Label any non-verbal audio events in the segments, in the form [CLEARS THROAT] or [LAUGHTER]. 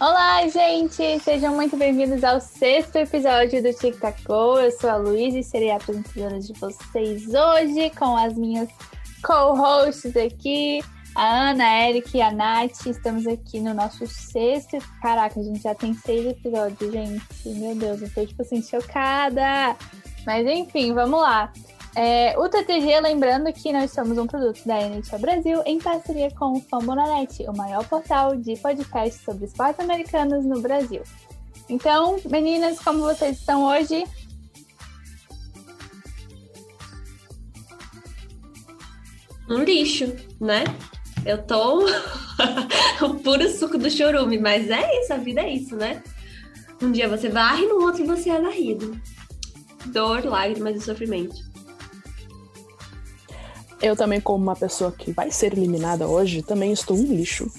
Olá, gente! Sejam muito bem-vindos ao sexto episódio do Tic Tac Go. Eu sou a Luísa e serei a apresentadora de vocês hoje com as minhas co-hosts aqui, a Ana, a Eric e a Nath. Estamos aqui no nosso sexto. Caraca, a gente já tem seis episódios, gente. Meu Deus, eu tô tipo assim, chocada! Mas enfim, vamos lá. É, o TTG, lembrando que nós somos um produto da NHL Brasil em parceria com o Fambonanet, o maior portal de podcasts sobre esportes americanos no Brasil. Então, meninas, como vocês estão hoje? Um lixo, né? Eu tô [LAUGHS] o puro suco do chorume, mas é isso, a vida é isso, né? Um dia você varre, no outro você é varrido. Dor, lágrimas e sofrimento. Eu também, como uma pessoa que vai ser eliminada hoje, também estou um lixo.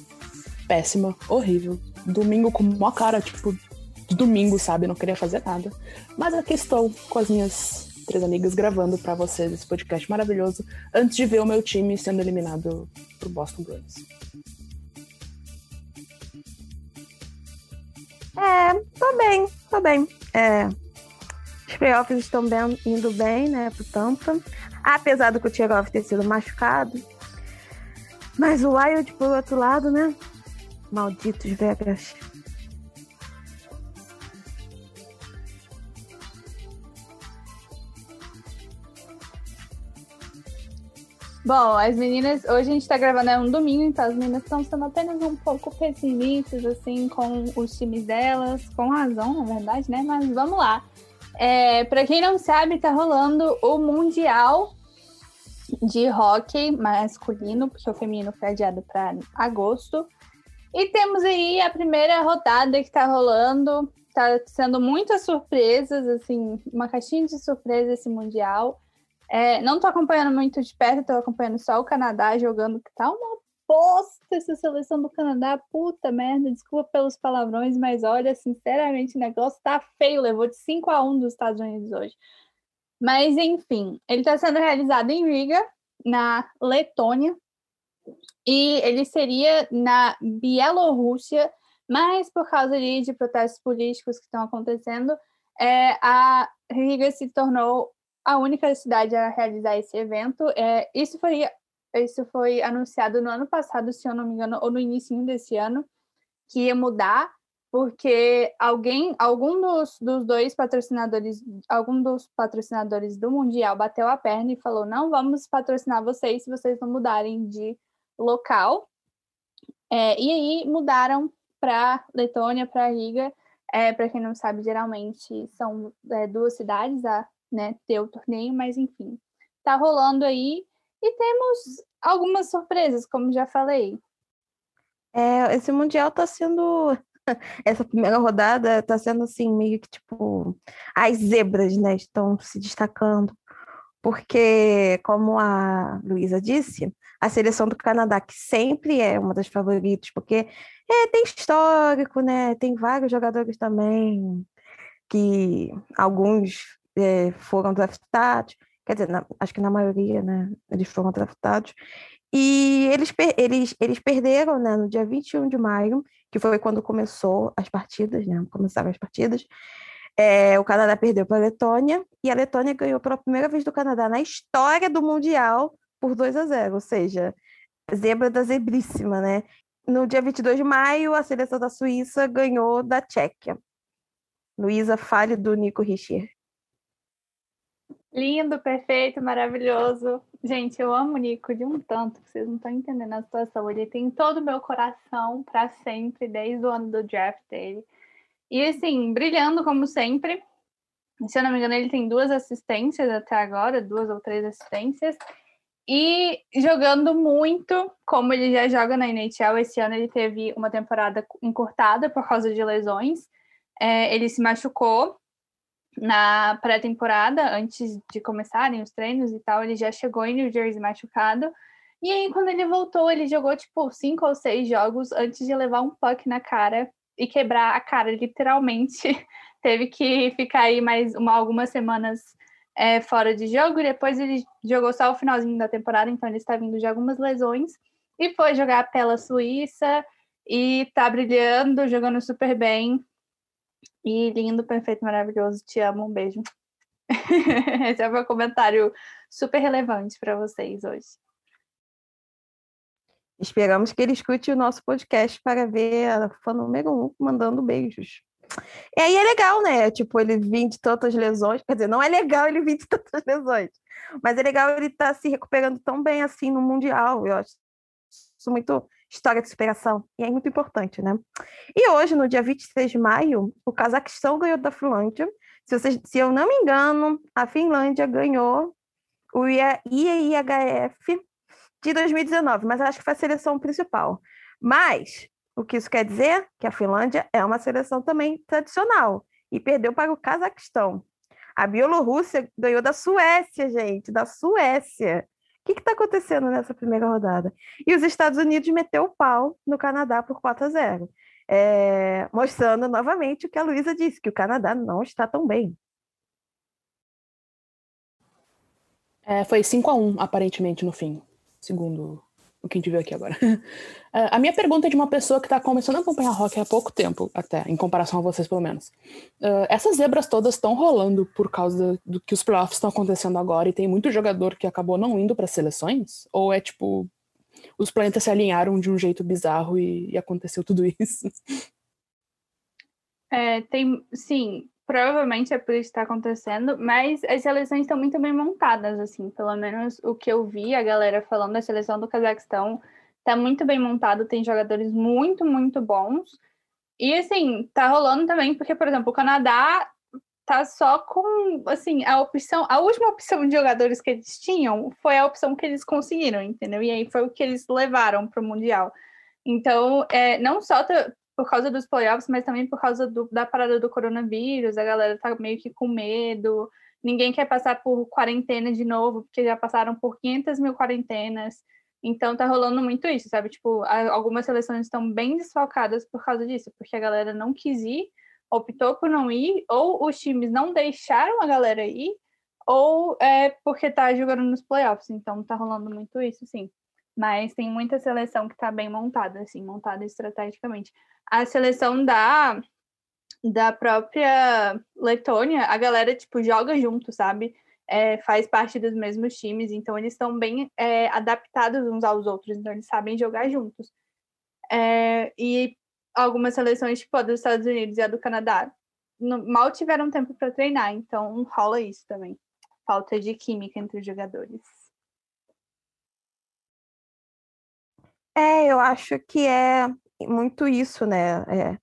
Péssima, horrível. Domingo com uma cara, tipo, domingo, sabe? Não queria fazer nada. Mas aqui estou com as minhas três amigas gravando para vocês esse podcast maravilhoso antes de ver o meu time sendo eliminado pro Boston Bruins. É, tô bem, tô bem. É, os playoffs estão bem, indo bem, né, pro Tampa. Apesar do Kucherov ter sido machucado. Mas o Wild, por outro lado, né? Malditos Vegas. Bom, as meninas, hoje a gente tá gravando é um domingo, então as meninas estão sendo apenas um pouco pessimistas, assim, com os times delas, com razão, na verdade, né? Mas vamos lá. É, para quem não sabe, tá rolando o Mundial de Hockey masculino, porque o feminino foi adiado para agosto. E temos aí a primeira rodada que tá rolando. Tá sendo muitas surpresas, assim, uma caixinha de surpresa esse Mundial. É, não tô acompanhando muito de perto, tô acompanhando só o Canadá jogando, que tá uma bosta essa seleção do Canadá, puta merda, desculpa pelos palavrões, mas olha, sinceramente, o negócio tá feio, levou de 5 a 1 dos Estados Unidos hoje. Mas, enfim, ele está sendo realizado em Riga, na Letônia, e ele seria na Bielorrússia, mas por causa ali de protestos políticos que estão acontecendo, é, a Riga se tornou a única cidade a realizar esse evento. É, isso foi isso foi anunciado no ano passado, se eu não me engano, ou no início desse ano, que ia mudar, porque alguém, algum dos, dos dois patrocinadores, algum dos patrocinadores do Mundial bateu a perna e falou: não vamos patrocinar vocês se vocês não mudarem de local. É, e aí mudaram para Letônia, para Riga. É, para quem não sabe, geralmente são é, duas cidades a né, ter o torneio, mas enfim, tá rolando aí e temos algumas surpresas, como já falei. É, esse Mundial está sendo. [LAUGHS] Essa primeira rodada está sendo assim, meio que tipo. As zebras, né? Estão se destacando. Porque, como a Luísa disse, a seleção do Canadá, que sempre é uma das favoritas, porque é, tem histórico, né? Tem vários jogadores também, que alguns é, foram draftados quer dizer, na, acho que na maioria, né, eles foram draftados, e eles, eles, eles perderam, né, no dia 21 de maio, que foi quando começou as partidas, né, começaram as partidas, é, o Canadá perdeu para a Letônia, e a Letônia ganhou pela primeira vez do Canadá na história do Mundial por 2 a 0, ou seja, zebra da zebríssima, né? No dia 22 de maio, a seleção da Suíça ganhou da Tchequia. Luísa, fale do Nico Richier. Lindo, perfeito, maravilhoso. Gente, eu amo o Nico de um tanto que vocês não estão entendendo a situação. Ele tem todo o meu coração para sempre, desde o ano do draft dele. E assim, brilhando como sempre. Se eu não me engano, ele tem duas assistências até agora, duas ou três assistências. E jogando muito, como ele já joga na NHL, esse ano ele teve uma temporada encurtada por causa de lesões. É, ele se machucou na pré-temporada, antes de começarem os treinos e tal, ele já chegou em New Jersey machucado. E aí, quando ele voltou, ele jogou tipo cinco ou seis jogos antes de levar um puck na cara e quebrar a cara, literalmente. [LAUGHS] Teve que ficar aí mais uma, algumas semanas é, fora de jogo. E depois ele jogou só o finalzinho da temporada, então ele está vindo de algumas lesões. E foi jogar pela Suíça E tá brilhando, jogando super bem. E lindo, perfeito, maravilhoso. Te amo, um beijo. [LAUGHS] Esse é o meu comentário super relevante para vocês hoje. Esperamos que ele escute o nosso podcast para ver a fã número um mandando beijos. E aí é legal, né? Tipo, ele vir de tantas lesões. Quer dizer, não é legal ele vir de tantas lesões. Mas é legal ele estar tá se recuperando tão bem assim no Mundial. Eu acho isso muito história de superação. E é muito importante, né? E hoje, no dia 23 de maio, o Cazaquistão ganhou da Finlândia. Se, vocês, se eu não me engano, a Finlândia ganhou o IAIHF de 2019, mas acho que foi a seleção principal. Mas o que isso quer dizer? Que a Finlândia é uma seleção também tradicional e perdeu para o Cazaquistão. A Bielorrússia ganhou da Suécia, gente, da Suécia. O que está acontecendo nessa primeira rodada? E os Estados Unidos meteu o pau no Canadá por 4 a 0, é, mostrando novamente o que a Luísa disse, que o Canadá não está tão bem. É, foi 5 a 1 aparentemente, no fim, segundo o que a gente viu aqui agora. Uh, [LAUGHS] a minha pergunta é de uma pessoa que está começando a acompanhar rock há pouco tempo, até, em comparação a vocês, pelo menos. Uh, essas zebras todas estão rolando por causa do que os playoffs estão acontecendo agora e tem muito jogador que acabou não indo para seleções? Ou é tipo, os planetas se alinharam de um jeito bizarro e, e aconteceu tudo [LAUGHS] isso? É, tem, sim, provavelmente é por isso que está acontecendo, mas as seleções estão muito bem montadas, assim, pelo menos o que eu vi a galera falando da seleção do Cazaquistão tá muito bem montado, tem jogadores muito, muito bons. E assim, tá rolando também, porque, por exemplo, o Canadá tá só com, assim, a opção, a última opção de jogadores que eles tinham foi a opção que eles conseguiram, entendeu? E aí foi o que eles levaram para o Mundial. Então, é, não só por causa dos playoffs, mas também por causa do, da parada do coronavírus, a galera tá meio que com medo, ninguém quer passar por quarentena de novo, porque já passaram por 500 mil quarentenas, então tá rolando muito isso, sabe? Tipo, algumas seleções estão bem desfalcadas por causa disso, porque a galera não quis ir, optou por não ir, ou os times não deixaram a galera ir, ou é porque tá jogando nos playoffs, então tá rolando muito isso, sim mas tem muita seleção que está bem montada, assim, montada estrategicamente. A seleção da, da própria Letônia, a galera, tipo, joga junto, sabe? É, faz parte dos mesmos times, então eles estão bem é, adaptados uns aos outros, então eles sabem jogar juntos. É, e algumas seleções, tipo a dos Estados Unidos e a do Canadá, no, mal tiveram tempo para treinar, então rola isso também. Falta de química entre os jogadores. É, eu acho que é muito isso, né? É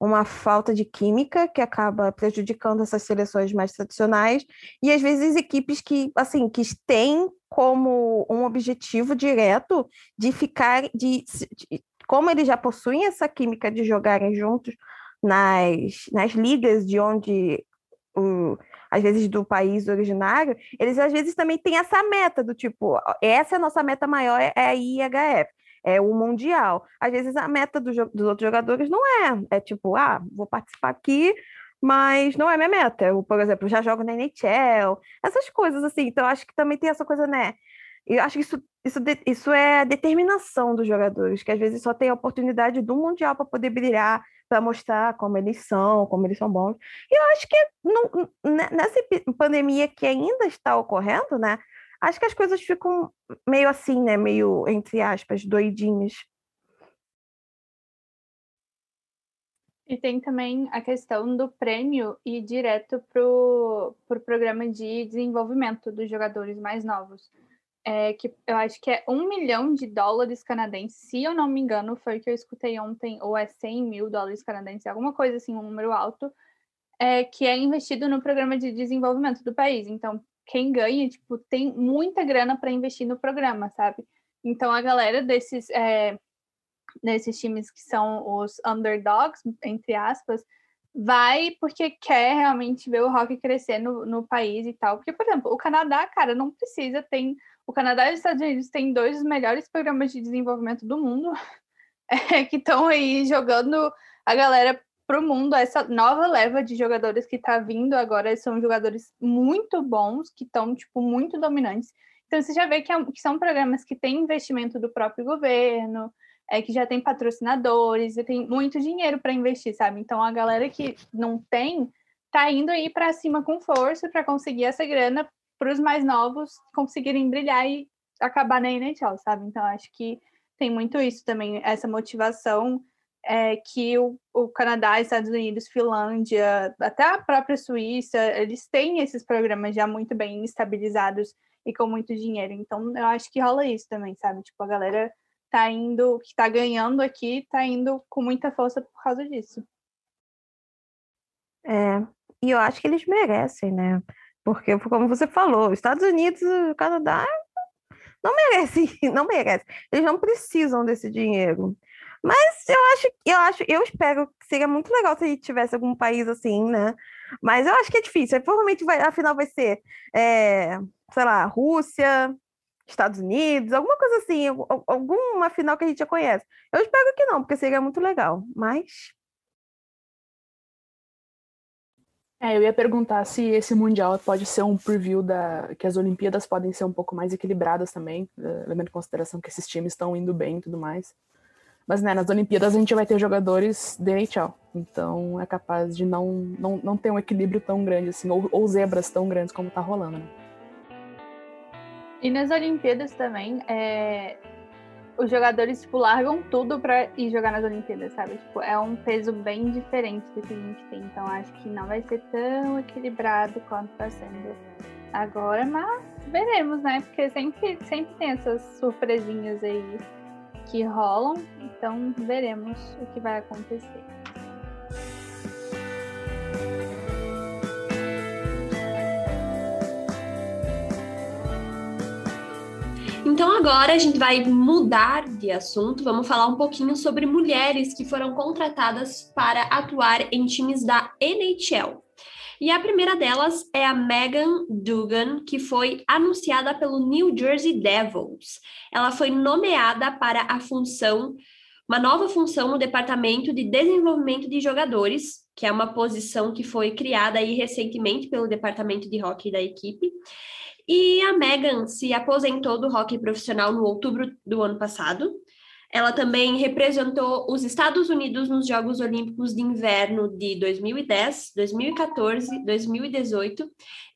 uma falta de química que acaba prejudicando essas seleções mais tradicionais e às vezes equipes que, assim, que têm como um objetivo direto de ficar, de, de como eles já possuem essa química de jogarem juntos nas, nas ligas de onde o, às vezes do país originário, eles às vezes também têm essa meta do tipo, essa é a nossa meta maior, é a IHF é o mundial. Às vezes a meta do, dos outros jogadores não é, é tipo, ah, vou participar aqui, mas não é minha meta. Eu, por exemplo, já jogo na NHL, essas coisas assim. Então, acho que também tem essa coisa, né? Eu acho que isso, isso, isso é determinação dos jogadores, que às vezes só tem a oportunidade do Mundial para poder brilhar, para mostrar como eles são, como eles são bons. E eu acho que não, nessa pandemia que ainda está ocorrendo, né? Acho que as coisas ficam meio assim, né? Meio, entre aspas, doidinhas. E tem também a questão do prêmio ir direto para o pro programa de desenvolvimento dos jogadores mais novos. É, que eu acho que é um milhão de dólares canadenses, se eu não me engano, foi o que eu escutei ontem, ou é 100 mil dólares canadenses, alguma coisa assim, um número alto, é, que é investido no programa de desenvolvimento do país. Então, quem ganha, tipo, tem muita grana para investir no programa, sabe? Então a galera desses, é, desses times que são os underdogs, entre aspas, vai porque quer realmente ver o rock crescer no, no país e tal. Porque, por exemplo, o Canadá, cara, não precisa, tem. O Canadá e os Estados Unidos têm dois dos melhores programas de desenvolvimento do mundo, [LAUGHS] é, que estão aí jogando a galera para o mundo, essa nova leva de jogadores que está vindo agora são jogadores muito bons, que estão, tipo, muito dominantes. Então, você já vê que, é, que, são programas que têm investimento do próprio governo, é que já tem patrocinadores e tem muito dinheiro para investir, sabe? Então a galera que não tem tá indo aí para cima com força para conseguir essa grana para os mais novos conseguirem brilhar e acabar na NHL, sabe? Então acho que tem muito isso também, essa motivação é, que o, o, Canadá, Estados Unidos, Finlândia, até a própria Suíça, eles têm esses programas já muito bem estabilizados e com muito dinheiro. Então, eu acho que rola isso também, sabe? Tipo, a galera tá indo, que tá ganhando aqui, tá indo com muita força por causa disso. É, e eu acho que eles merecem, né? Porque, como você falou, Estados Unidos, Canadá não merecem, [LAUGHS] não merecem. Eles não precisam desse dinheiro. Mas eu acho, eu acho, eu espero que seria muito legal se a gente tivesse algum país assim, né? Mas eu acho que é difícil. Provavelmente vai, a final vai ser, é, sei lá, Rússia, Estados Unidos, alguma coisa assim, alguma final que a gente já conhece. Eu espero que não, porque seria muito legal. Mas É, eu ia perguntar se esse Mundial pode ser um preview da que as Olimpíadas podem ser um pouco mais equilibradas também, eh, levando em consideração que esses times estão indo bem e tudo mais. Mas né, nas Olimpíadas a gente vai ter jogadores de NHL, então é capaz de não, não, não ter um equilíbrio tão grande assim, ou, ou zebras tão grandes como tá rolando, né? E nas Olimpíadas também, é, os jogadores, tipo, largam tudo pra ir jogar nas Olimpíadas, sabe? Tipo, é um peso bem diferente do que a gente tem. Então, acho que não vai ser tão equilibrado quanto tá sendo agora, mas veremos, né? Porque sempre, sempre tem essas surpresinhas aí que rolam. Então, veremos o que vai acontecer. Então agora a gente vai mudar de assunto, vamos falar um pouquinho sobre mulheres que foram contratadas para atuar em times da NHL. E a primeira delas é a Megan Dugan, que foi anunciada pelo New Jersey Devils. Ela foi nomeada para a função, uma nova função no Departamento de Desenvolvimento de Jogadores, que é uma posição que foi criada aí recentemente pelo Departamento de Hockey da equipe. E a Megan se aposentou do hockey profissional no outubro do ano passado. Ela também representou os Estados Unidos nos Jogos Olímpicos de Inverno de 2010, 2014, 2018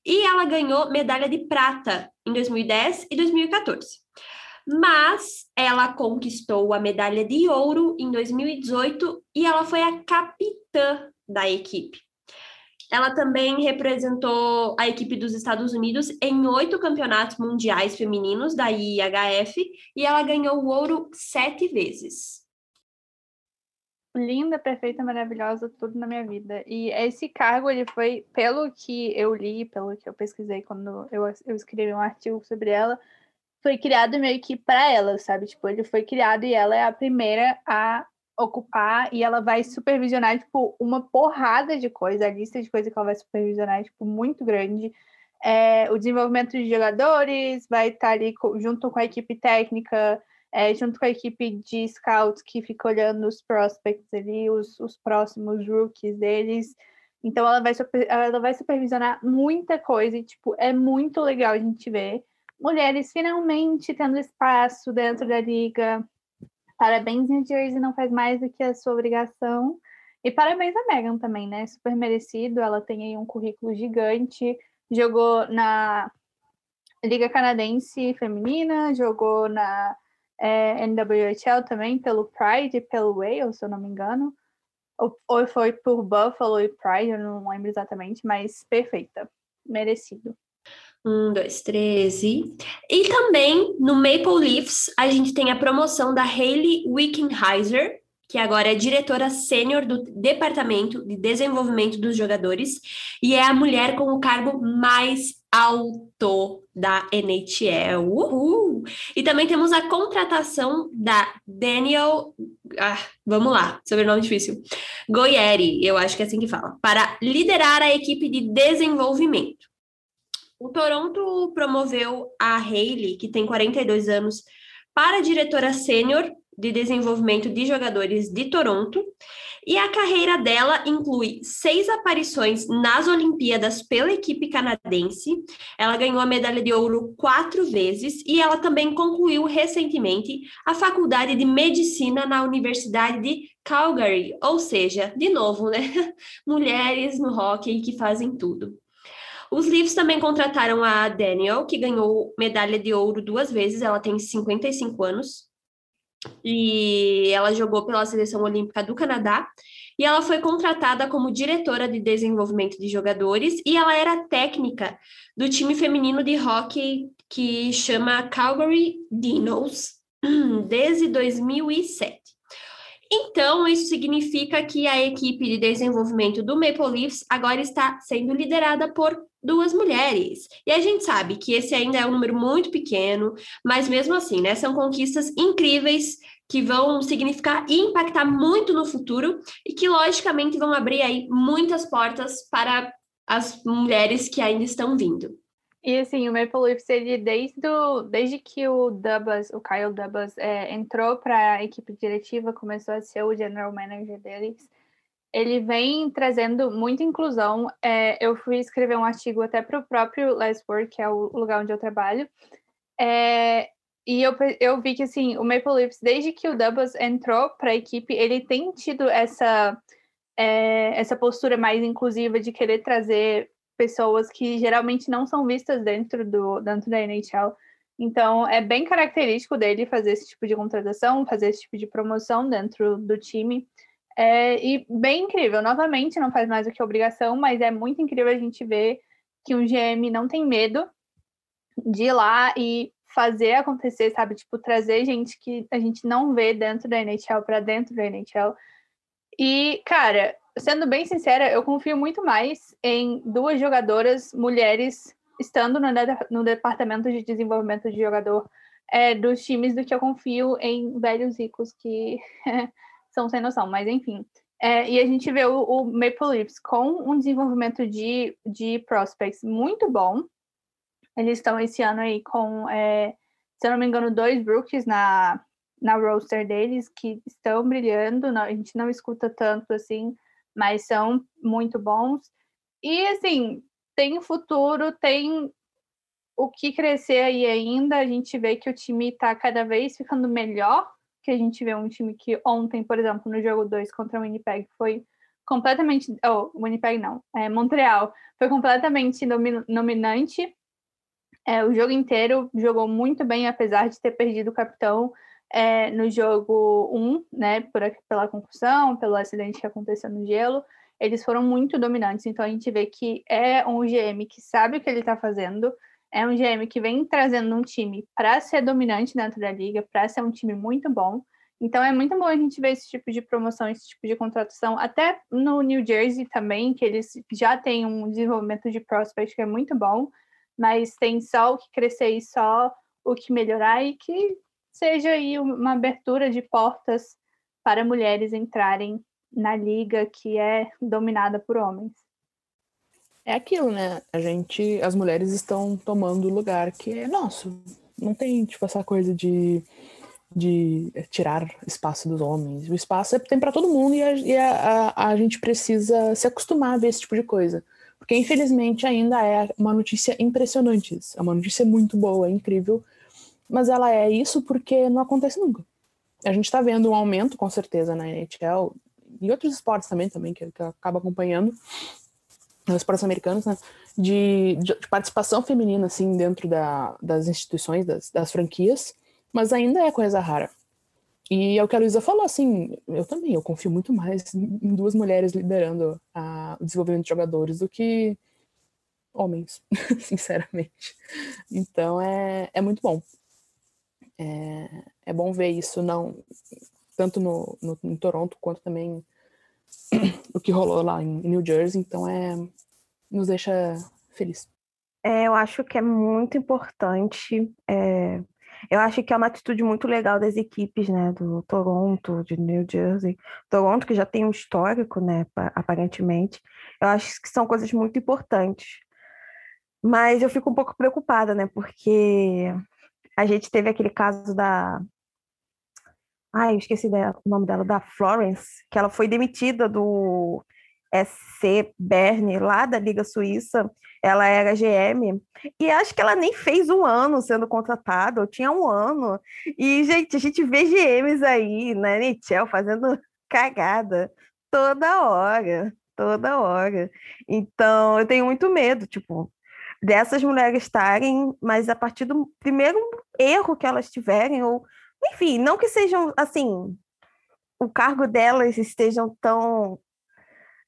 e ela ganhou medalha de prata em 2010 e 2014. Mas ela conquistou a medalha de ouro em 2018 e ela foi a capitã da equipe. Ela também representou a equipe dos Estados Unidos em oito campeonatos mundiais femininos da IHF e ela ganhou o ouro sete vezes. Linda, perfeita, maravilhosa, tudo na minha vida. E esse cargo, ele foi, pelo que eu li, pelo que eu pesquisei quando eu, eu escrevi um artigo sobre ela, foi criado meio que para ela, sabe? Tipo, ele foi criado e ela é a primeira a ocupar e ela vai supervisionar, tipo, uma porrada de coisa, a lista de coisas que ela vai supervisionar é, tipo, muito grande. É, o desenvolvimento de jogadores vai estar ali junto com a equipe técnica, é, junto com a equipe de scouts que fica olhando os prospects ali, os, os próximos rookies deles. Então ela vai, super, ela vai supervisionar muita coisa e, tipo, é muito legal a gente ver mulheres finalmente tendo espaço dentro da liga, Parabéns, New Jersey não faz mais do que a sua obrigação. E parabéns a Megan também, né? Super merecido. Ela tem aí um currículo gigante. Jogou na Liga Canadense Feminina, jogou na é, NWHL também, pelo Pride e pelo Wales, se eu não me engano. Ou, ou foi por Buffalo e Pride, eu não lembro exatamente, mas perfeita. Merecido. Um, dois, três e... E também no Maple Leafs a gente tem a promoção da Hayley Wickenheiser, que agora é diretora sênior do Departamento de Desenvolvimento dos Jogadores e é a mulher com o cargo mais alto da NHL. Uhul! E também temos a contratação da Daniel, ah, vamos lá, sobrenome difícil, Goieri, eu acho que é assim que fala, para liderar a equipe de desenvolvimento. O Toronto promoveu a Hayley, que tem 42 anos, para diretora sênior de Desenvolvimento de Jogadores de Toronto. E a carreira dela inclui seis aparições nas Olimpíadas pela equipe canadense. Ela ganhou a medalha de ouro quatro vezes e ela também concluiu recentemente a faculdade de medicina na Universidade de Calgary, ou seja, de novo, né? [LAUGHS] Mulheres no hockey que fazem tudo. Os Leafs também contrataram a Daniel, que ganhou medalha de ouro duas vezes, ela tem 55 anos. E ela jogou pela seleção olímpica do Canadá. E ela foi contratada como diretora de desenvolvimento de jogadores e ela era técnica do time feminino de hockey que chama Calgary Dinos [CLEARS THROAT] desde 2007. Então, isso significa que a equipe de desenvolvimento do Maple Leafs agora está sendo liderada por duas mulheres. E a gente sabe que esse ainda é um número muito pequeno, mas mesmo assim, né, são conquistas incríveis que vão significar e impactar muito no futuro e que logicamente vão abrir aí muitas portas para as mulheres que ainda estão vindo. E assim, o Maple Leafs, ele desde, o, desde que o Dubas, o Kyle Dubas, é, entrou para a equipe diretiva, começou a ser o general manager deles, ele vem trazendo muita inclusão. É, eu fui escrever um artigo até para o próprio Last Word, que é o lugar onde eu trabalho, é, e eu, eu vi que assim, o Maple Leafs, desde que o Dubas entrou para a equipe, ele tem tido essa, é, essa postura mais inclusiva de querer trazer pessoas que geralmente não são vistas dentro, do, dentro da NHL. Então, é bem característico dele fazer esse tipo de contratação, fazer esse tipo de promoção dentro do time. É, e bem incrível. Novamente, não faz mais do que obrigação, mas é muito incrível a gente ver que um GM não tem medo de ir lá e fazer acontecer, sabe? Tipo, trazer gente que a gente não vê dentro da NHL para dentro da NHL. E, cara, sendo bem sincera, eu confio muito mais em duas jogadoras mulheres estando no, no departamento de desenvolvimento de jogador é, dos times do que eu confio em velhos ricos que [LAUGHS] são sem noção, mas enfim. É, e a gente vê o, o, Maple Leafs com um desenvolvimento de, de prospects muito bom. Eles estão esse ano aí com, é, se eu não me engano, dois rookies na, na roster deles que estão brilhando. Não, a gente não escuta tanto assim, mas são muito bons. E assim, tem futuro, tem o que crescer aí ainda. A gente vê que o time está cada vez ficando melhor que a gente vê um time que ontem, por exemplo, no jogo 2 contra o Winnipeg, foi completamente. Oh, Winnipeg não, é Montreal, foi completamente dominante. É, o jogo inteiro jogou muito bem, apesar de ter perdido o capitão é, no jogo 1, um, né, por, pela concussão, pelo acidente que aconteceu no gelo. Eles foram muito dominantes, então a gente vê que é um GM que sabe o que ele está fazendo, é um GM que vem trazendo um time para ser dominante dentro da liga, para ser um time muito bom. Então é muito bom a gente ver esse tipo de promoção, esse tipo de contratação, até no New Jersey também, que eles já têm um desenvolvimento de prospect que é muito bom, mas tem só o que crescer e só o que melhorar e que seja aí uma abertura de portas para mulheres entrarem na liga que é dominada por homens é aquilo, né? A gente, as mulheres estão tomando o lugar que é nosso. Não tem, tipo, essa coisa de, de tirar espaço dos homens. O espaço é, tem para todo mundo e, a, e a, a, a, gente precisa se acostumar a ver esse tipo de coisa. Porque, infelizmente, ainda é uma notícia impressionante. É uma notícia muito boa, é incrível. Mas ela é isso porque não acontece nunca. A gente está vendo um aumento, com certeza, na NHL e outros esportes também, também que, que acaba acompanhando, nos esportes americanos, né, de, de, participação feminina, assim, dentro da, das instituições, das, das franquias, mas ainda é coisa rara. E é o que a Luísa falou, assim, eu também, eu confio muito mais em duas mulheres liderando a, o desenvolvimento de jogadores do que homens, [LAUGHS] sinceramente. Então é, é muito bom. É, é bom ver isso, não tanto no, no, em Toronto quanto também o que rolou lá em New Jersey, então é nos deixa feliz. É, eu acho que é muito importante. É, eu acho que é uma atitude muito legal das equipes, né, do Toronto, de New Jersey, Toronto que já tem um histórico, né, aparentemente. Eu acho que são coisas muito importantes. Mas eu fico um pouco preocupada, né, porque a gente teve aquele caso da Ai, eu esqueci dela, o nome dela, da Florence, que ela foi demitida do SC Berne, lá da Liga Suíça. Ela era GM. E acho que ela nem fez um ano sendo contratada, ou tinha um ano. E, gente, a gente vê GMs aí, né, Nichel, fazendo [LAUGHS] cagada toda hora, toda hora. Então, eu tenho muito medo, tipo, dessas mulheres estarem, mas a partir do primeiro erro que elas tiverem, ou, enfim, não que sejam, assim, o cargo delas estejam tão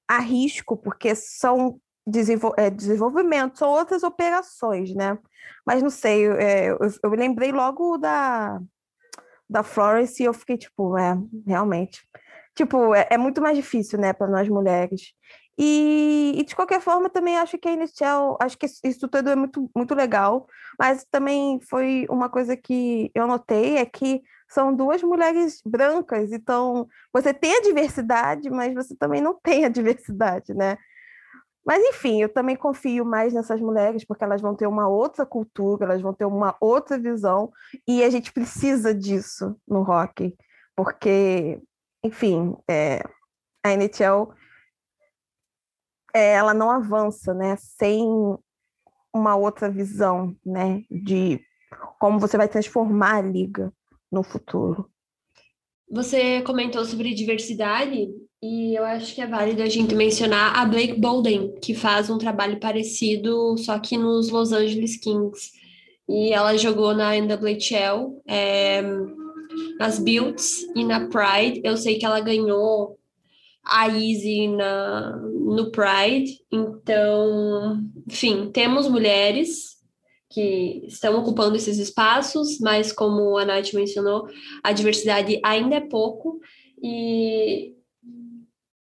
a risco, porque são desenvol é, desenvolvimento, são outras operações, né? Mas não sei, é, eu, eu lembrei logo da, da Florence e eu fiquei tipo, é, realmente. Tipo, é, é muito mais difícil, né, para nós mulheres. E, e, de qualquer forma, também acho que a Inicial, acho que isso tudo é muito, muito legal, mas também foi uma coisa que eu notei, é que são duas mulheres brancas, então você tem a diversidade, mas você também não tem a diversidade, né? Mas enfim, eu também confio mais nessas mulheres, porque elas vão ter uma outra cultura, elas vão ter uma outra visão, e a gente precisa disso no rock, porque, enfim, é, a NHL é, ela não avança, né, sem uma outra visão, né, de como você vai transformar a liga no futuro. Você comentou sobre diversidade e eu acho que é válido a gente mencionar a Blake Bolden, que faz um trabalho parecido, só que nos Los Angeles Kings. E ela jogou na NWHL, é, nas Builds e na Pride. Eu sei que ela ganhou a Easy na, no Pride. Então, enfim, temos mulheres que estão ocupando esses espaços, mas como a Nath mencionou, a diversidade ainda é pouco. E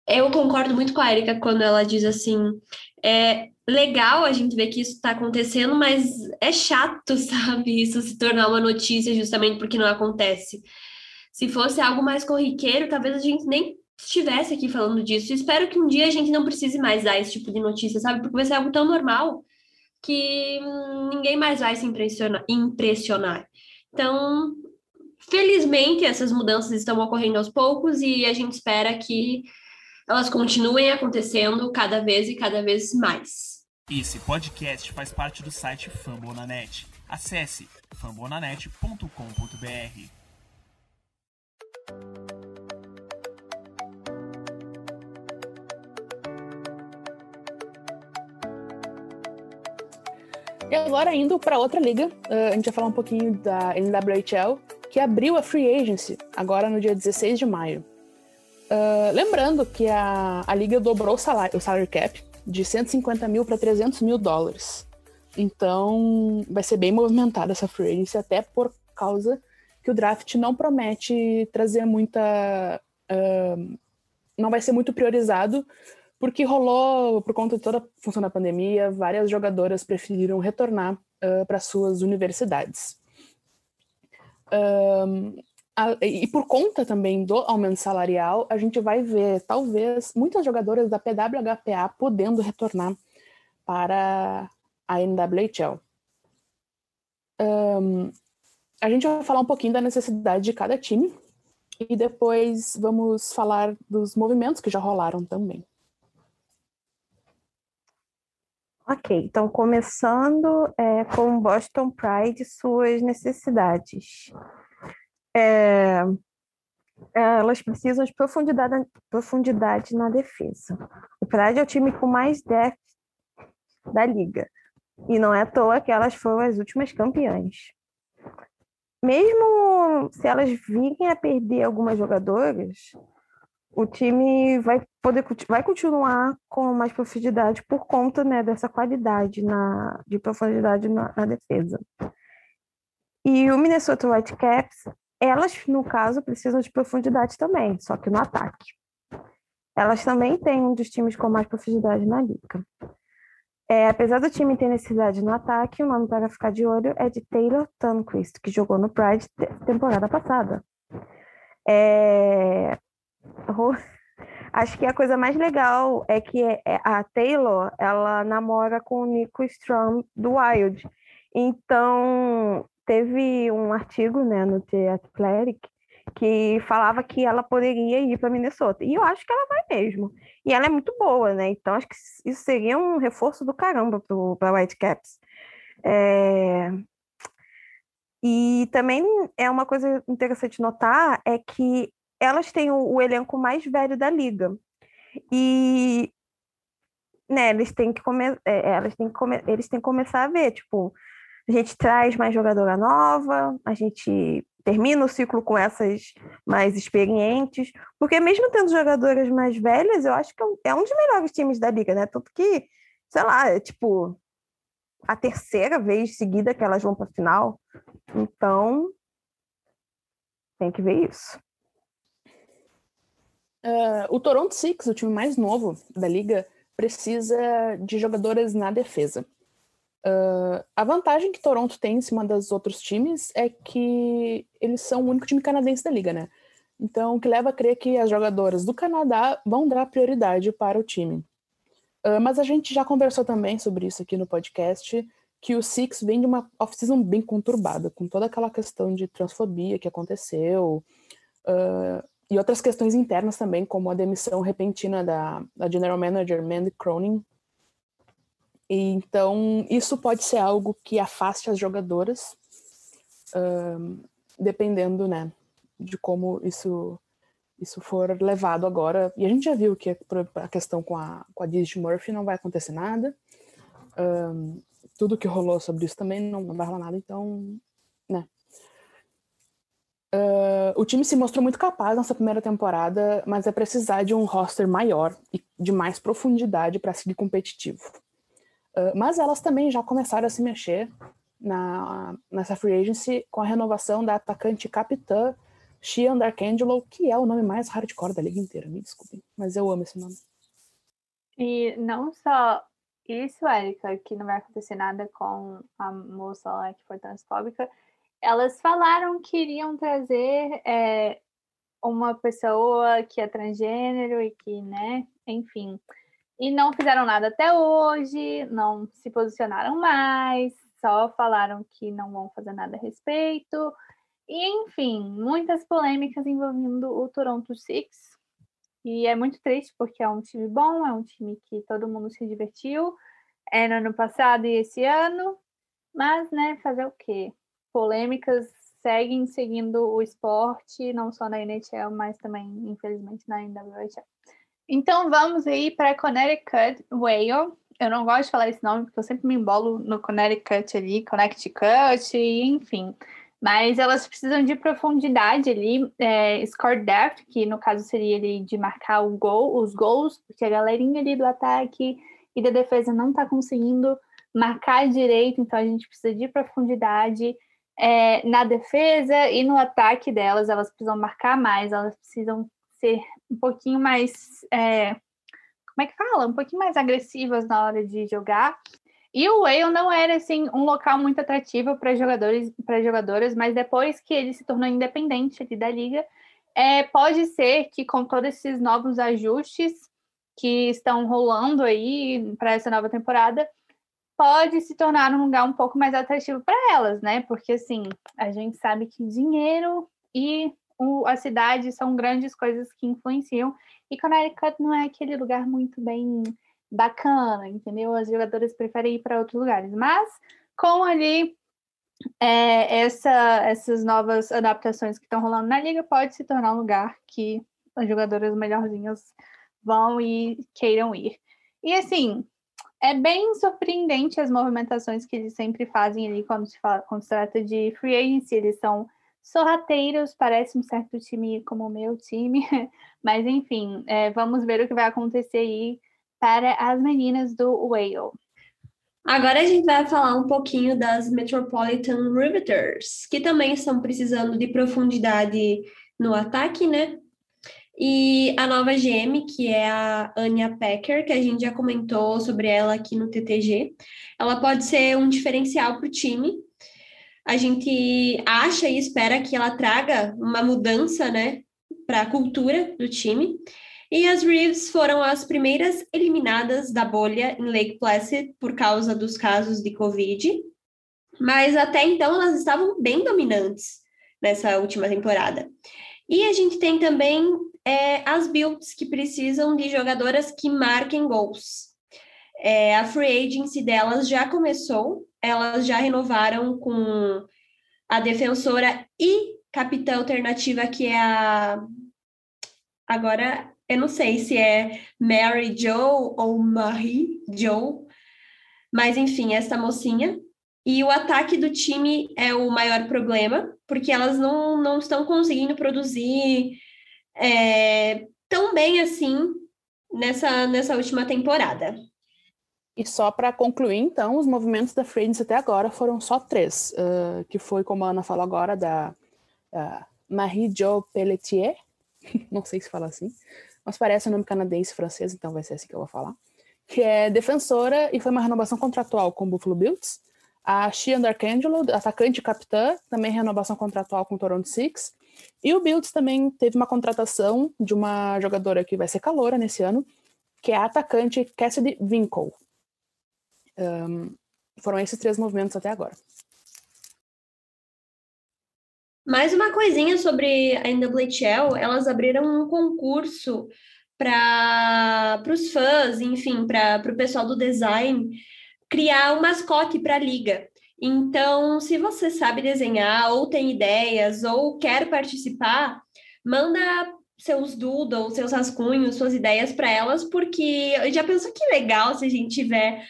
eu concordo muito com a Erika quando ela diz assim: é legal a gente ver que isso está acontecendo, mas é chato, [LAUGHS] sabe? Isso se tornar uma notícia justamente porque não acontece. Se fosse algo mais corriqueiro, talvez a gente nem estivesse aqui falando disso. Espero que um dia a gente não precise mais dar esse tipo de notícia, sabe? Porque vai ser algo tão normal que ninguém mais vai se impressionar. impressionar. Então, felizmente, essas mudanças estão ocorrendo aos poucos e a gente espera que elas continuem acontecendo cada vez e cada vez mais. Esse podcast faz parte do site Fambonanet. Acesse fambonanet.com.br. E agora indo para outra liga, uh, a gente vai falar um pouquinho da NWHL, que abriu a free agency agora no dia 16 de maio. Uh, lembrando que a, a liga dobrou o salário, o salary cap de 150 mil para 300 mil dólares. Então vai ser bem movimentada essa free agency, até por causa que o draft não promete trazer muita. Uh, não vai ser muito priorizado porque rolou, por conta de toda a função da pandemia, várias jogadoras preferiram retornar uh, para suas universidades. Um, a, e por conta também do aumento salarial, a gente vai ver, talvez, muitas jogadoras da PWHPA podendo retornar para a NWHL. Um, a gente vai falar um pouquinho da necessidade de cada time e depois vamos falar dos movimentos que já rolaram também. Ok, então começando é, com Boston Pride suas necessidades. É, elas precisam de profundidade, profundidade na defesa. O Pride é o time com mais depth da liga. E não é à toa que elas foram as últimas campeãs. Mesmo se elas virem a perder algumas jogadoras, o time vai poder vai continuar com mais profundidade por conta né, dessa qualidade na, de profundidade na, na defesa. E o Minnesota Whitecaps, elas, no caso, precisam de profundidade também, só que no ataque. Elas também têm um dos times com mais profundidade na liga. É, apesar do time ter necessidade no ataque, o nome para ficar de olho é de Taylor Tunquist, que jogou no Pride temporada passada. É, Acho que a coisa mais legal é que é, a Taylor, ela namora com o Nico Strum do Wild. Então, teve um artigo, né, no The Athletic que falava que ela poderia ir para Minnesota. E eu acho que ela vai mesmo. E ela é muito boa, né? Então acho que isso seria um reforço do caramba para Whitecaps. É... E também é uma coisa interessante notar é que elas têm o, o elenco mais velho da liga. E né, eles têm que começar, é, elas têm que come eles têm que começar a ver, tipo, a gente traz mais jogadora nova, a gente termina o ciclo com essas mais experientes, porque mesmo tendo jogadoras mais velhas, eu acho que é um é dos melhores times da liga, né? Tanto que, sei lá, é tipo a terceira vez seguida que elas vão para final. Então, tem que ver isso. Uh, o Toronto Six, o time mais novo da liga, precisa de jogadoras na defesa. Uh, a vantagem que Toronto tem em cima dos outros times é que eles são o único time canadense da liga, né? Então, o que leva a crer que as jogadoras do Canadá vão dar prioridade para o time. Uh, mas a gente já conversou também sobre isso aqui no podcast, que o Six vem de uma off-season bem conturbada, com toda aquela questão de transfobia que aconteceu, uh, e outras questões internas também, como a demissão repentina da, da General Manager Mandy Cronin. E, então, isso pode ser algo que afaste as jogadoras, uh, dependendo, né, de como isso isso for levado agora. E a gente já viu que a questão com a, com a Disney Murphy não vai acontecer nada. Um, tudo que rolou sobre isso também não vai rolar nada, então, né. Uh, o time se mostrou muito capaz nessa primeira temporada, mas é precisar de um roster maior e de mais profundidade para seguir competitivo. Uh, mas elas também já começaram a se mexer na, nessa free agency com a renovação da atacante capitã Shian Darkangelo, que é o nome mais hardcore da liga inteira, me desculpem, mas eu amo esse nome. E não só isso, Erika, que não vai acontecer nada com a moça lá que foi transfóbica, elas falaram que iriam trazer é, uma pessoa que é transgênero e que, né, enfim. E não fizeram nada até hoje, não se posicionaram mais, só falaram que não vão fazer nada a respeito. E, enfim, muitas polêmicas envolvendo o Toronto Six. E é muito triste porque é um time bom, é um time que todo mundo se divertiu. No ano passado e esse ano. Mas, né, fazer o quê? Polêmicas seguem seguindo o esporte, não só na NHL, mas também, infelizmente, na NWHL. Então vamos aí para Connecticut Whale. Eu não gosto de falar esse nome porque eu sempre me embolo no Connecticut ali, Connecticut, enfim. Mas elas precisam de profundidade ali, é, score depth, que no caso seria ali de marcar o gol, os gols, porque a galerinha ali do ataque e da defesa não está conseguindo marcar direito, então a gente precisa de profundidade é, na defesa e no ataque delas, elas precisam marcar mais, elas precisam ser um pouquinho mais. É, como é que fala? Um pouquinho mais agressivas na hora de jogar. E o Whale não era assim um local muito atrativo para jogadores, para jogadoras, mas depois que ele se tornou independente ali da liga, é, pode ser que com todos esses novos ajustes que estão rolando aí para essa nova temporada, pode se tornar um lugar um pouco mais atrativo para elas, né? Porque assim, a gente sabe que dinheiro e o, a cidade são grandes coisas que influenciam. E Connecticut não é aquele lugar muito bem bacana, entendeu? As jogadoras preferem ir para outros lugares. Mas com ali é, essa, essas novas adaptações que estão rolando na liga, pode se tornar um lugar que as jogadoras melhorzinhas vão e queiram ir. E assim, é bem surpreendente as movimentações que eles sempre fazem ali quando se, fala, quando se trata de free agency. Eles são sorrateiros, parece um certo time como o meu time, [LAUGHS] mas enfim, é, vamos ver o que vai acontecer aí para as meninas do Whale. Agora a gente vai falar um pouquinho das Metropolitan Riveters, que também estão precisando de profundidade no ataque, né? E a nova GM, que é a Anya Packer, que a gente já comentou sobre ela aqui no TTG, ela pode ser um diferencial para o time. A gente acha e espera que ela traga uma mudança, né, para a cultura do time. E as Reeves foram as primeiras eliminadas da bolha em Lake Placid por causa dos casos de Covid. Mas até então elas estavam bem dominantes nessa última temporada. E a gente tem também é, as builds que precisam de jogadoras que marquem gols. É, a free agency delas já começou, elas já renovaram com a defensora e capitã alternativa, que é a. Agora, eu não sei se é Mary Jo ou Marie Jo, mas enfim, essa mocinha. E o ataque do time é o maior problema, porque elas não, não estão conseguindo produzir é, tão bem assim nessa, nessa última temporada. E só para concluir, então, os movimentos da Friends até agora foram só três, uh, que foi, como a Ana falou agora, da uh, Marie-Jo Pelletier, [LAUGHS] não sei se fala assim, mas parece um nome canadense francês, então vai ser assim que eu vou falar, que é defensora e foi uma renovação contratual com o Buffalo Bills. A Shian Darkangelo, atacante e capitã, também renovação contratual com o Toronto Six. E o Bills também teve uma contratação de uma jogadora que vai ser caloura nesse ano, que é a atacante Cassidy Winkle. Um, foram esses três movimentos até agora. Mais uma coisinha sobre a NWHL, elas abriram um concurso para os fãs, enfim, para o pessoal do design, criar um mascote para a liga. Então, se você sabe desenhar, ou tem ideias, ou quer participar, manda seus doodles, seus rascunhos, suas ideias para elas, porque já pensou que legal se a gente tiver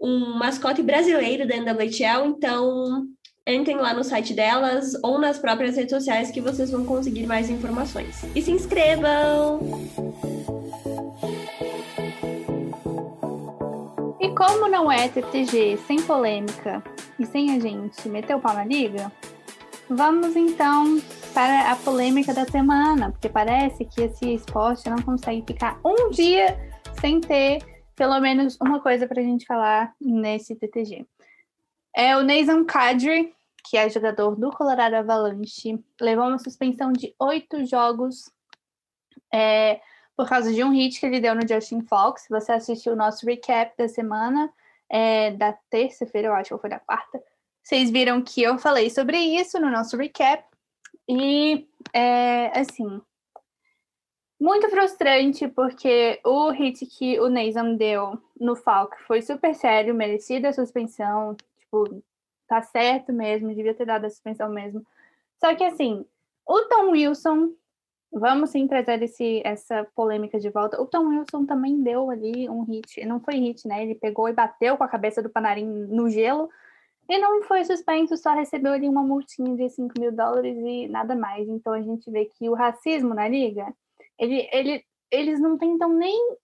um mascote brasileiro da NWHL, então entrem lá no site delas ou nas próprias redes sociais que vocês vão conseguir mais informações. E se inscrevam! E como não é TTG sem polêmica e sem a gente meter o pau na liga, vamos então para a polêmica da semana, porque parece que esse esporte não consegue ficar um dia sem ter pelo menos uma coisa para a gente falar nesse TTG. É o Nathan Kadri, que é jogador do Colorado Avalanche, levou uma suspensão de oito jogos é, por causa de um hit que ele deu no Justin Fox. Se você assistiu o nosso recap da semana, é, da terça-feira, eu acho, ou foi da quarta, vocês viram que eu falei sobre isso no nosso recap. E, é, assim, muito frustrante, porque o hit que o Nathan deu no Falk foi super sério, merecida a suspensão, tipo, tá certo mesmo, devia ter dado a suspensão mesmo. Só que assim, o Tom Wilson, vamos sim trazer esse, essa polêmica de volta. O Tom Wilson também deu ali um hit, não foi hit, né? Ele pegou e bateu com a cabeça do Panarin no gelo. E não foi suspenso, só recebeu ali uma multinha de 5 mil dólares e nada mais. Então a gente vê que o racismo na liga ele, ele, eles não tentam nem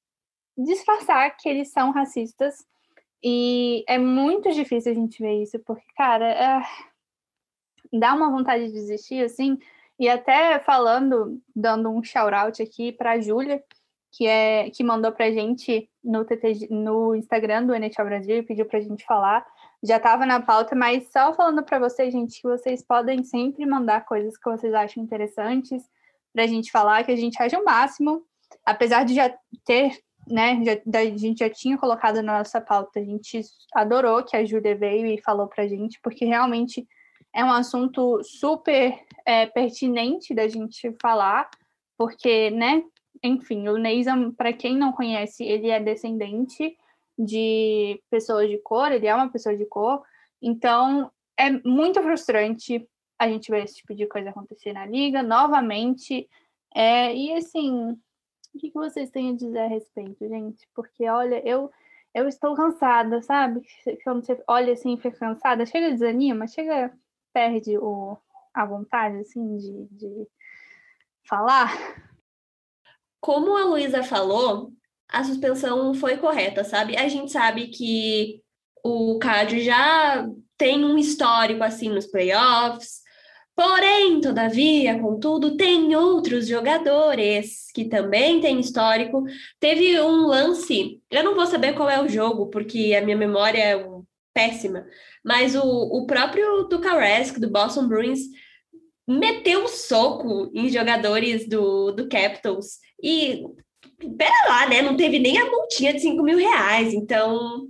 disfarçar que eles são racistas. E é muito difícil a gente ver isso, porque, cara, é... dá uma vontade de desistir, assim. E até falando, dando um shout-out aqui para a Júlia, que, é, que mandou para a gente no, TTG, no Instagram do NHL Brasil e pediu para a gente falar. Já estava na pauta, mas só falando para vocês, gente, que vocês podem sempre mandar coisas que vocês acham interessantes para a gente falar, que a gente acha o máximo, apesar de já ter, né, já, a gente já tinha colocado na nossa pauta, a gente adorou que a Júlia veio e falou para a gente, porque realmente é um assunto super é, pertinente da gente falar, porque, né, enfim, o Neizam, para quem não conhece, ele é descendente de pessoas de cor, ele é uma pessoa de cor, então é muito frustrante a gente vê esse tipo de coisa acontecer na liga novamente. É, e assim, o que, vocês têm a dizer a respeito, gente? Porque, olha, eu eu estou cansada, sabe? Quando você olha assim e fica cansada, chega desanima, chega, perde o, a vontade, assim, de, de falar. Como a Luísa falou, a suspensão foi correta, sabe? A gente sabe que o Cádio já tem um histórico, assim, nos playoffs, Porém, todavia, contudo, tem outros jogadores que também têm histórico. Teve um lance, eu não vou saber qual é o jogo, porque a minha memória é péssima, mas o, o próprio Tukaresk, do Boston Bruins, meteu um soco em jogadores do, do Capitals. E, pera lá, né? Não teve nem a multinha de 5 mil reais. Então,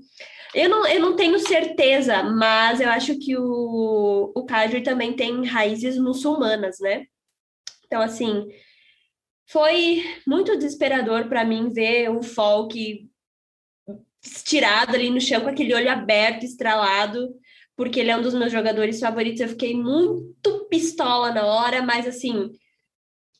eu não, eu não tenho certeza, mas eu acho que o, o Kadri também tem raízes muçulmanas, né? Então, assim, foi muito desesperador para mim ver o Falk estirado ali no chão com aquele olho aberto, estralado, porque ele é um dos meus jogadores favoritos. Eu fiquei muito pistola na hora, mas assim,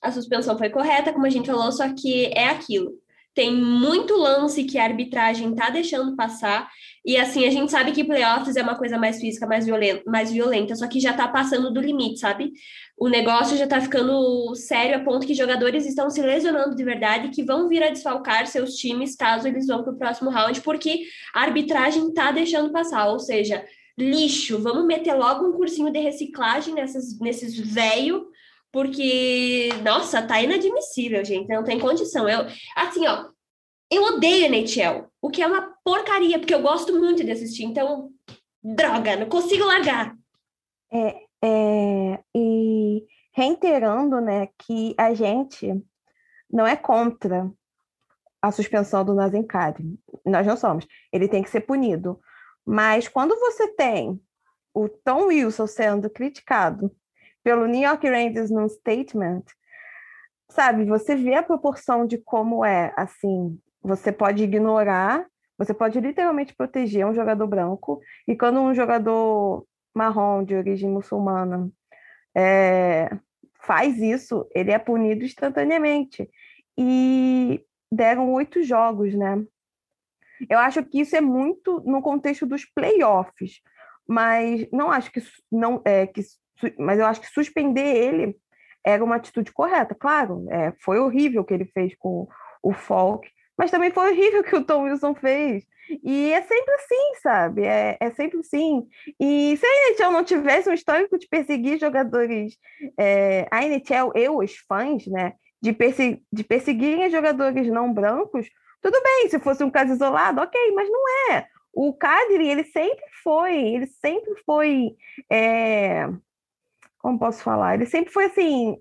a suspensão foi correta, como a gente falou, só que é aquilo. Tem muito lance que a arbitragem tá deixando passar. E assim, a gente sabe que playoffs é uma coisa mais física, mais violenta, mais violenta, só que já tá passando do limite, sabe? O negócio já tá ficando sério a ponto que jogadores estão se lesionando de verdade que vão vir a desfalcar seus times caso eles vão pro próximo round, porque a arbitragem tá deixando passar. Ou seja, lixo, vamos meter logo um cursinho de reciclagem nessas, nesses velho porque, nossa, tá inadmissível, gente. Não tem condição. Eu, assim, ó, eu odeio NHL, o que é uma porcaria, porque eu gosto muito de assistir. Então, droga, não consigo largar. É, é, e reiterando, né, que a gente não é contra a suspensão do Nazencari. Nós não somos. Ele tem que ser punido. Mas quando você tem o Tom Wilson sendo criticado pelo New York Rangers num statement, sabe, você vê a proporção de como é, assim, você pode ignorar, você pode literalmente proteger um jogador branco, e quando um jogador marrom de origem muçulmana é, faz isso, ele é punido instantaneamente. E deram oito jogos, né? Eu acho que isso é muito no contexto dos playoffs, mas não acho que não é que mas eu acho que suspender ele era uma atitude correta. Claro, é, foi horrível o que ele fez com o Falk, mas também foi horrível o que o Tom Wilson fez. E é sempre assim, sabe? É, é sempre assim. E se a NHL não tivesse um histórico de perseguir jogadores, é, a NHL e os fãs, né, de, perse de perseguirem jogadores não brancos, tudo bem, se fosse um caso isolado, ok, mas não é. O Kadri, ele sempre foi, ele sempre foi é, como posso falar? Ele sempre foi assim,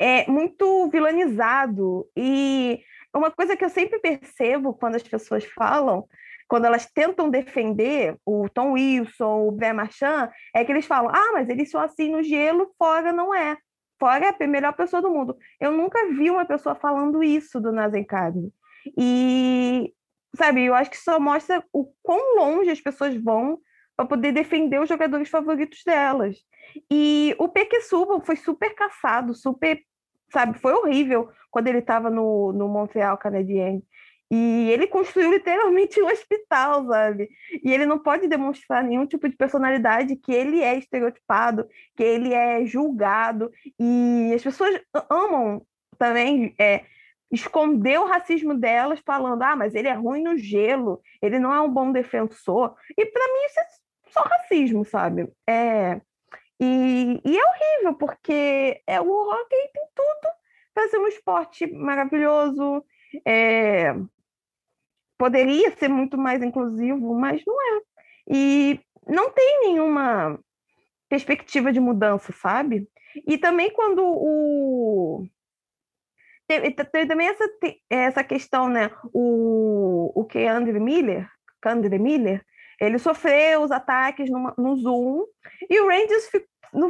é muito vilanizado. E uma coisa que eu sempre percebo quando as pessoas falam, quando elas tentam defender o Tom Wilson, o Bé Marchand, é que eles falam: ah, mas eles são assim no gelo, fora não é. Fora é a melhor pessoa do mundo. Eu nunca vi uma pessoa falando isso do Nazem Kadri. E, sabe, eu acho que só mostra o quão longe as pessoas vão para poder defender os jogadores favoritos delas. E o Pequesuba foi super caçado, super, sabe, foi horrível quando ele estava no, no Montreal Canadiense. E ele construiu literalmente um hospital, sabe? E ele não pode demonstrar nenhum tipo de personalidade que ele é estereotipado, que ele é julgado. E as pessoas amam também é, esconder o racismo delas, falando: ah, mas ele é ruim no gelo, ele não é um bom defensor. E para mim isso é só racismo, sabe? É, e, e é horrível, porque é, o hockey tem tudo para ser um esporte maravilhoso, é, poderia ser muito mais inclusivo, mas não é. E não tem nenhuma perspectiva de mudança, sabe? E também quando o. Tem, tem também essa, essa questão, né? O, o que André Miller, André Miller, ele sofreu os ataques no, no Zoom e o Rangers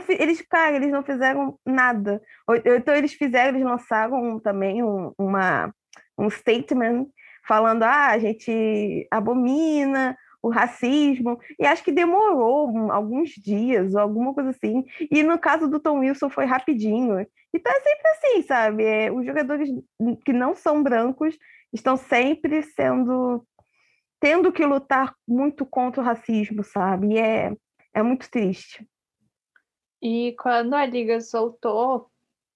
eles, cara, eles não fizeram nada. Então eles fizeram, eles lançaram também um, uma, um statement falando, ah, a gente abomina o racismo, e acho que demorou alguns dias, ou alguma coisa assim, e no caso do Tom Wilson foi rapidinho. Então é sempre assim, sabe? É, os jogadores que não são brancos estão sempre sendo tendo que lutar muito contra o racismo, sabe? E é, é muito triste. E quando a Liga soltou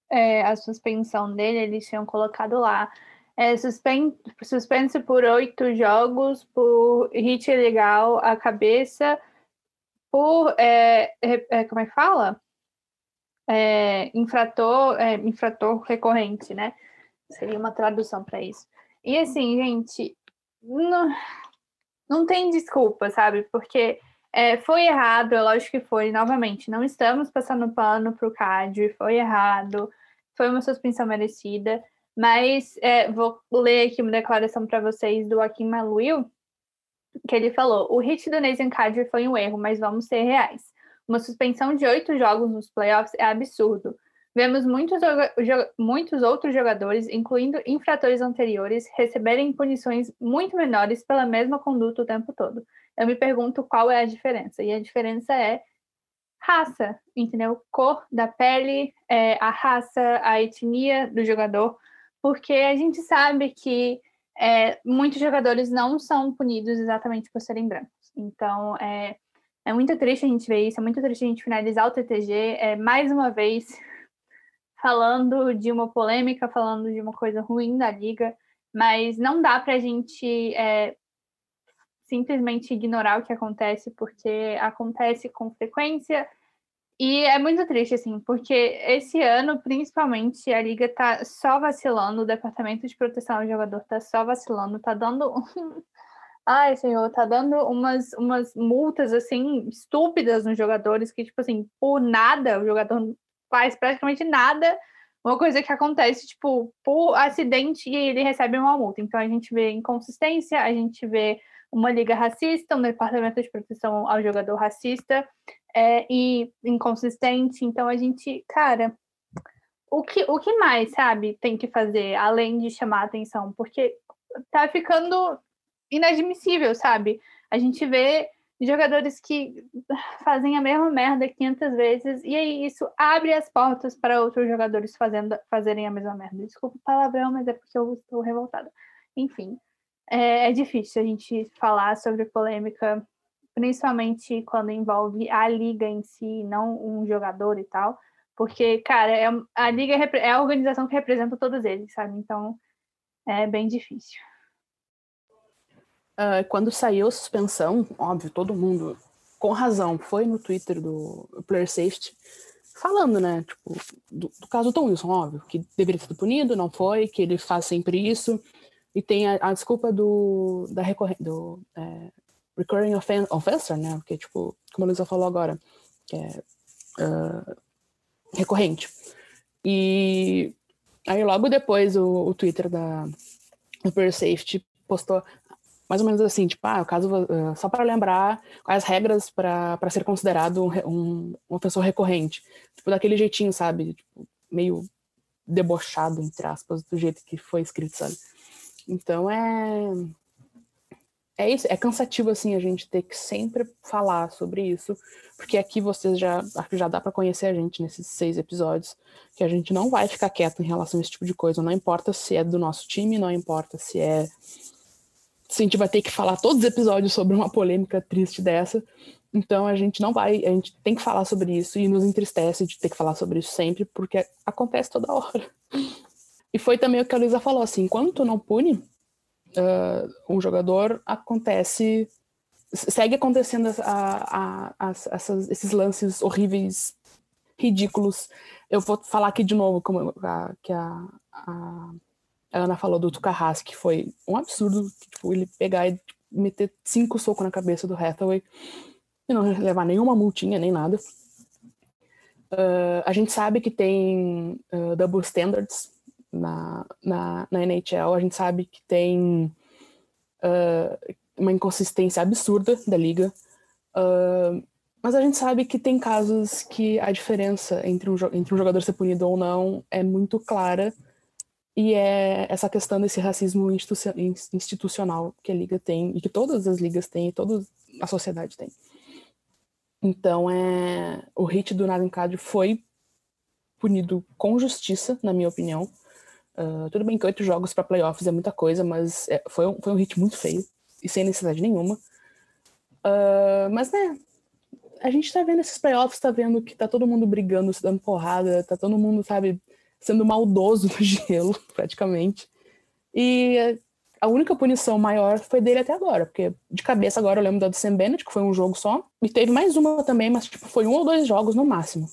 é, a suspensão dele, eles tinham colocado lá é, suspen suspense por oito jogos, por hit ilegal à cabeça, por. É, é, como é que fala? É, infrator, é, infrator recorrente, né? Seria uma tradução para isso. E assim, gente, não, não tem desculpa, sabe? Porque é, foi errado, é lógico que foi, novamente, não estamos passando pano para o CAD, foi errado, foi uma suspensão merecida, mas é, vou ler aqui uma declaração para vocês do Akim Maluil, que ele falou: o hit do Nathan Kadri foi um erro, mas vamos ser reais. Uma suspensão de oito jogos nos playoffs é absurdo. Vemos muitos, muitos outros jogadores, incluindo infratores anteriores, receberem punições muito menores pela mesma conduta o tempo todo. Eu me pergunto qual é a diferença. E a diferença é raça, entendeu? Cor da pele, é, a raça, a etnia do jogador, porque a gente sabe que é, muitos jogadores não são punidos exatamente por serem brancos. Então, é, é muito triste a gente ver isso, é muito triste a gente finalizar o TTG. É, mais uma vez, [LAUGHS] falando de uma polêmica, falando de uma coisa ruim da liga, mas não dá para a gente é, simplesmente ignorar o que acontece, porque acontece com frequência. E é muito triste, assim, porque esse ano, principalmente, a Liga tá só vacilando, o Departamento de Proteção ao Jogador tá só vacilando, tá dando. [LAUGHS] Ai, senhor, tá dando umas, umas multas, assim, estúpidas nos jogadores, que, tipo assim, por nada o jogador faz praticamente nada, uma coisa que acontece, tipo, por acidente e ele recebe uma multa. Então a gente vê inconsistência, a gente vê uma liga racista, um departamento de proteção ao jogador racista é, e inconsistente. Então a gente, cara, o que, o que mais, sabe, tem que fazer além de chamar atenção? Porque tá ficando inadmissível, sabe? A gente vê jogadores que fazem a mesma merda 500 vezes, e aí isso abre as portas para outros jogadores fazendo, fazerem a mesma merda. Desculpa o palavrão, mas é porque eu estou revoltada. Enfim, é, é difícil a gente falar sobre polêmica, principalmente quando envolve a liga em si, não um jogador e tal, porque, cara, é, a liga é a organização que representa todos eles, sabe? Então, é bem difícil. Uh, quando saiu a suspensão, óbvio, todo mundo, com razão, foi no Twitter do Player Safety falando, né, tipo, do, do caso Tom Wilson, óbvio, que deveria ter sido punido, não foi, que ele faz sempre isso, e tem a, a desculpa do, da do é, recurring offen né, porque, tipo, como a Luísa falou agora, que é uh, recorrente. E aí logo depois o, o Twitter da Player Safety postou mais ou menos assim, tipo, ah, o caso, uh, só para lembrar quais regras para ser considerado um, um, um ofensor recorrente. Tipo, daquele jeitinho, sabe? Tipo, meio debochado, entre aspas, do jeito que foi escrito, sabe? Então é. É isso, é cansativo assim a gente ter que sempre falar sobre isso, porque aqui vocês já já dá para conhecer a gente nesses seis episódios, que a gente não vai ficar quieto em relação a esse tipo de coisa, não importa se é do nosso time, não importa se é se a gente vai ter que falar todos os episódios sobre uma polêmica triste dessa. Então a gente não vai, a gente tem que falar sobre isso e nos entristece de ter que falar sobre isso sempre, porque acontece toda hora. E foi também o que a Luísa falou, assim, enquanto não pune uh, um jogador, acontece, segue acontecendo a, a, a, essas, esses lances horríveis, ridículos. Eu vou falar aqui de novo como a, que a, a Ana falou do Tukahashi, que foi um absurdo, tipo, ele pegar e meter cinco socos na cabeça do Hathaway e não levar nenhuma multinha, nem nada. Uh, a gente sabe que tem uh, double standards na, na, na, NHL, a gente sabe que tem uh, uma inconsistência absurda da liga, mas a gente sabe que tem casos que a diferença entre um, entre um jogador ser punido ou não é muito clara e é essa questão desse racismo institucional que a liga tem e que todas as ligas têm e toda a sociedade tem. Então, é o hit do Narincade foi punido com justiça, na minha opinião. Uh, tudo bem que oito jogos para playoffs é muita coisa, mas é, foi, um, foi um hit muito feio e sem necessidade nenhuma. Uh, mas, né, a gente tá vendo esses playoffs, tá vendo que tá todo mundo brigando, se dando porrada, tá todo mundo, sabe, sendo maldoso [LAUGHS] no gelo, praticamente. E a única punição maior foi dele até agora, porque de cabeça agora eu lembro da do Sam Bennett, que foi um jogo só, e teve mais uma também, mas tipo, foi um ou dois jogos no máximo.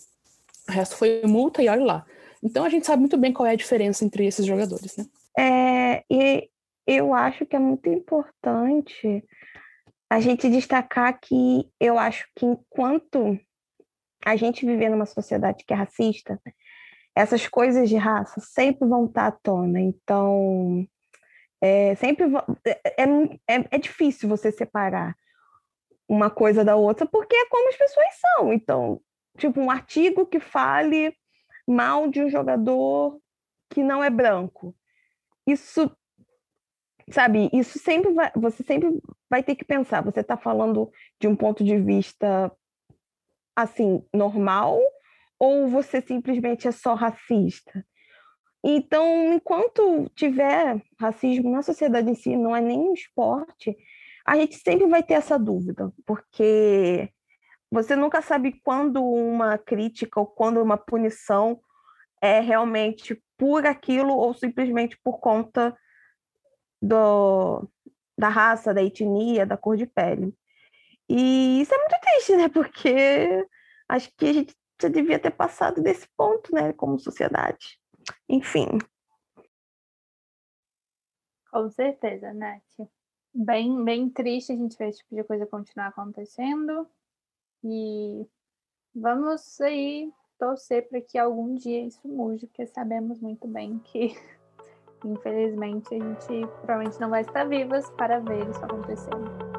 O resto foi multa e olha lá. Então a gente sabe muito bem qual é a diferença entre esses jogadores, né? É, e eu acho que é muito importante a gente destacar que eu acho que enquanto a gente viver numa sociedade que é racista, essas coisas de raça sempre vão estar à tona. Então, é, sempre é, é, é difícil você separar uma coisa da outra, porque é como as pessoas são. Então, tipo, um artigo que fale mal de um jogador que não é branco. Isso, sabe, isso sempre vai, você sempre vai ter que pensar, você está falando de um ponto de vista assim, normal, ou você simplesmente é só racista? Então, enquanto tiver racismo na sociedade em si, não é nem um esporte, a gente sempre vai ter essa dúvida, porque você nunca sabe quando uma crítica ou quando uma punição é realmente por aquilo ou simplesmente por conta do, da raça, da etnia, da cor de pele. E isso é muito triste, né? Porque acho que a gente já devia ter passado desse ponto, né, como sociedade. Enfim. Com certeza, Nath. Bem, bem triste a gente ver esse tipo de coisa continuar acontecendo. E vamos aí torcer para que algum dia isso mude, porque sabemos muito bem que, [LAUGHS] infelizmente, a gente provavelmente não vai estar vivas para ver isso acontecendo.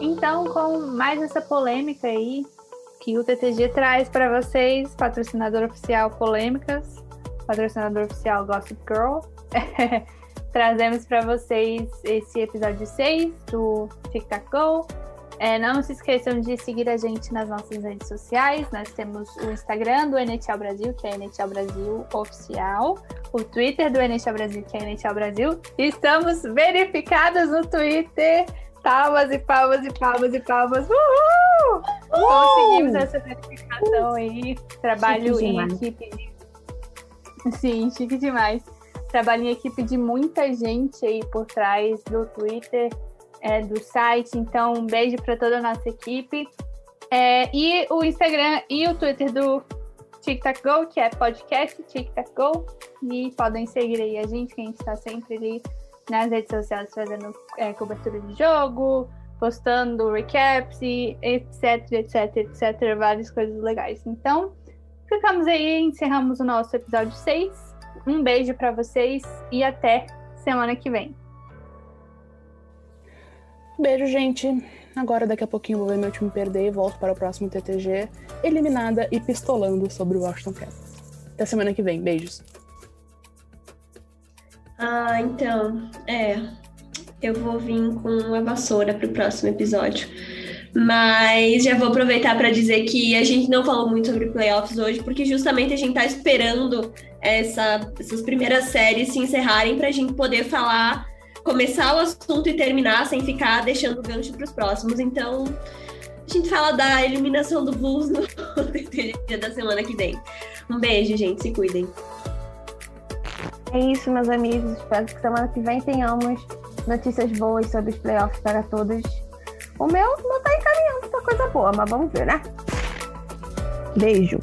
Então, com mais essa polêmica aí que o TTG traz para vocês, patrocinador oficial Polêmicas, patrocinador oficial Gossip Girl. [LAUGHS] Trazemos para vocês esse episódio 6 do Tic Tac Go. É, não se esqueçam de seguir a gente nas nossas redes sociais. Nós temos o Instagram do NHL Brasil, que é NHL Brasil Oficial, o Twitter do NHL Brasil, que é NHL Brasil. Estamos verificados no Twitter. Palmas e palmas e palmas e palmas. Uhul! Uhul! Conseguimos essa verificação aí. Trabalho em equipe de Sim, chique demais. Trabalho em equipe de muita gente aí por trás do Twitter, é, do site. Então, um beijo para toda a nossa equipe. É, e o Instagram e o Twitter do TicTac Go, que é podcast TicTac Go. E podem seguir aí a gente, que a gente está sempre ali nas redes sociais fazendo é, cobertura de jogo, postando recaps, e etc, etc, etc. Várias coisas legais. Então, Ficamos aí, encerramos o nosso episódio 6. Um beijo para vocês e até semana que vem. Beijo, gente. Agora, daqui a pouquinho, vou ver meu time perder e volto para o próximo TTG, eliminada e pistolando sobre o Washington Capitals. Até semana que vem. Beijos. Ah, então, é. Eu vou vir com uma vassoura para o próximo episódio. Mas já vou aproveitar para dizer que a gente não falou muito sobre playoffs hoje, porque justamente a gente está esperando essa, essas primeiras séries se encerrarem para a gente poder falar, começar o assunto e terminar sem ficar deixando o gancho para os próximos. Então, a gente fala da eliminação do Bulls no [LAUGHS] dia da semana que vem. Um beijo, gente. Se cuidem. É isso, meus amigos. Espero que semana que vem tenhamos notícias boas sobre os playoffs para todos. O meu não tá encaminhando pra coisa boa, mas vamos ver, né? Beijo.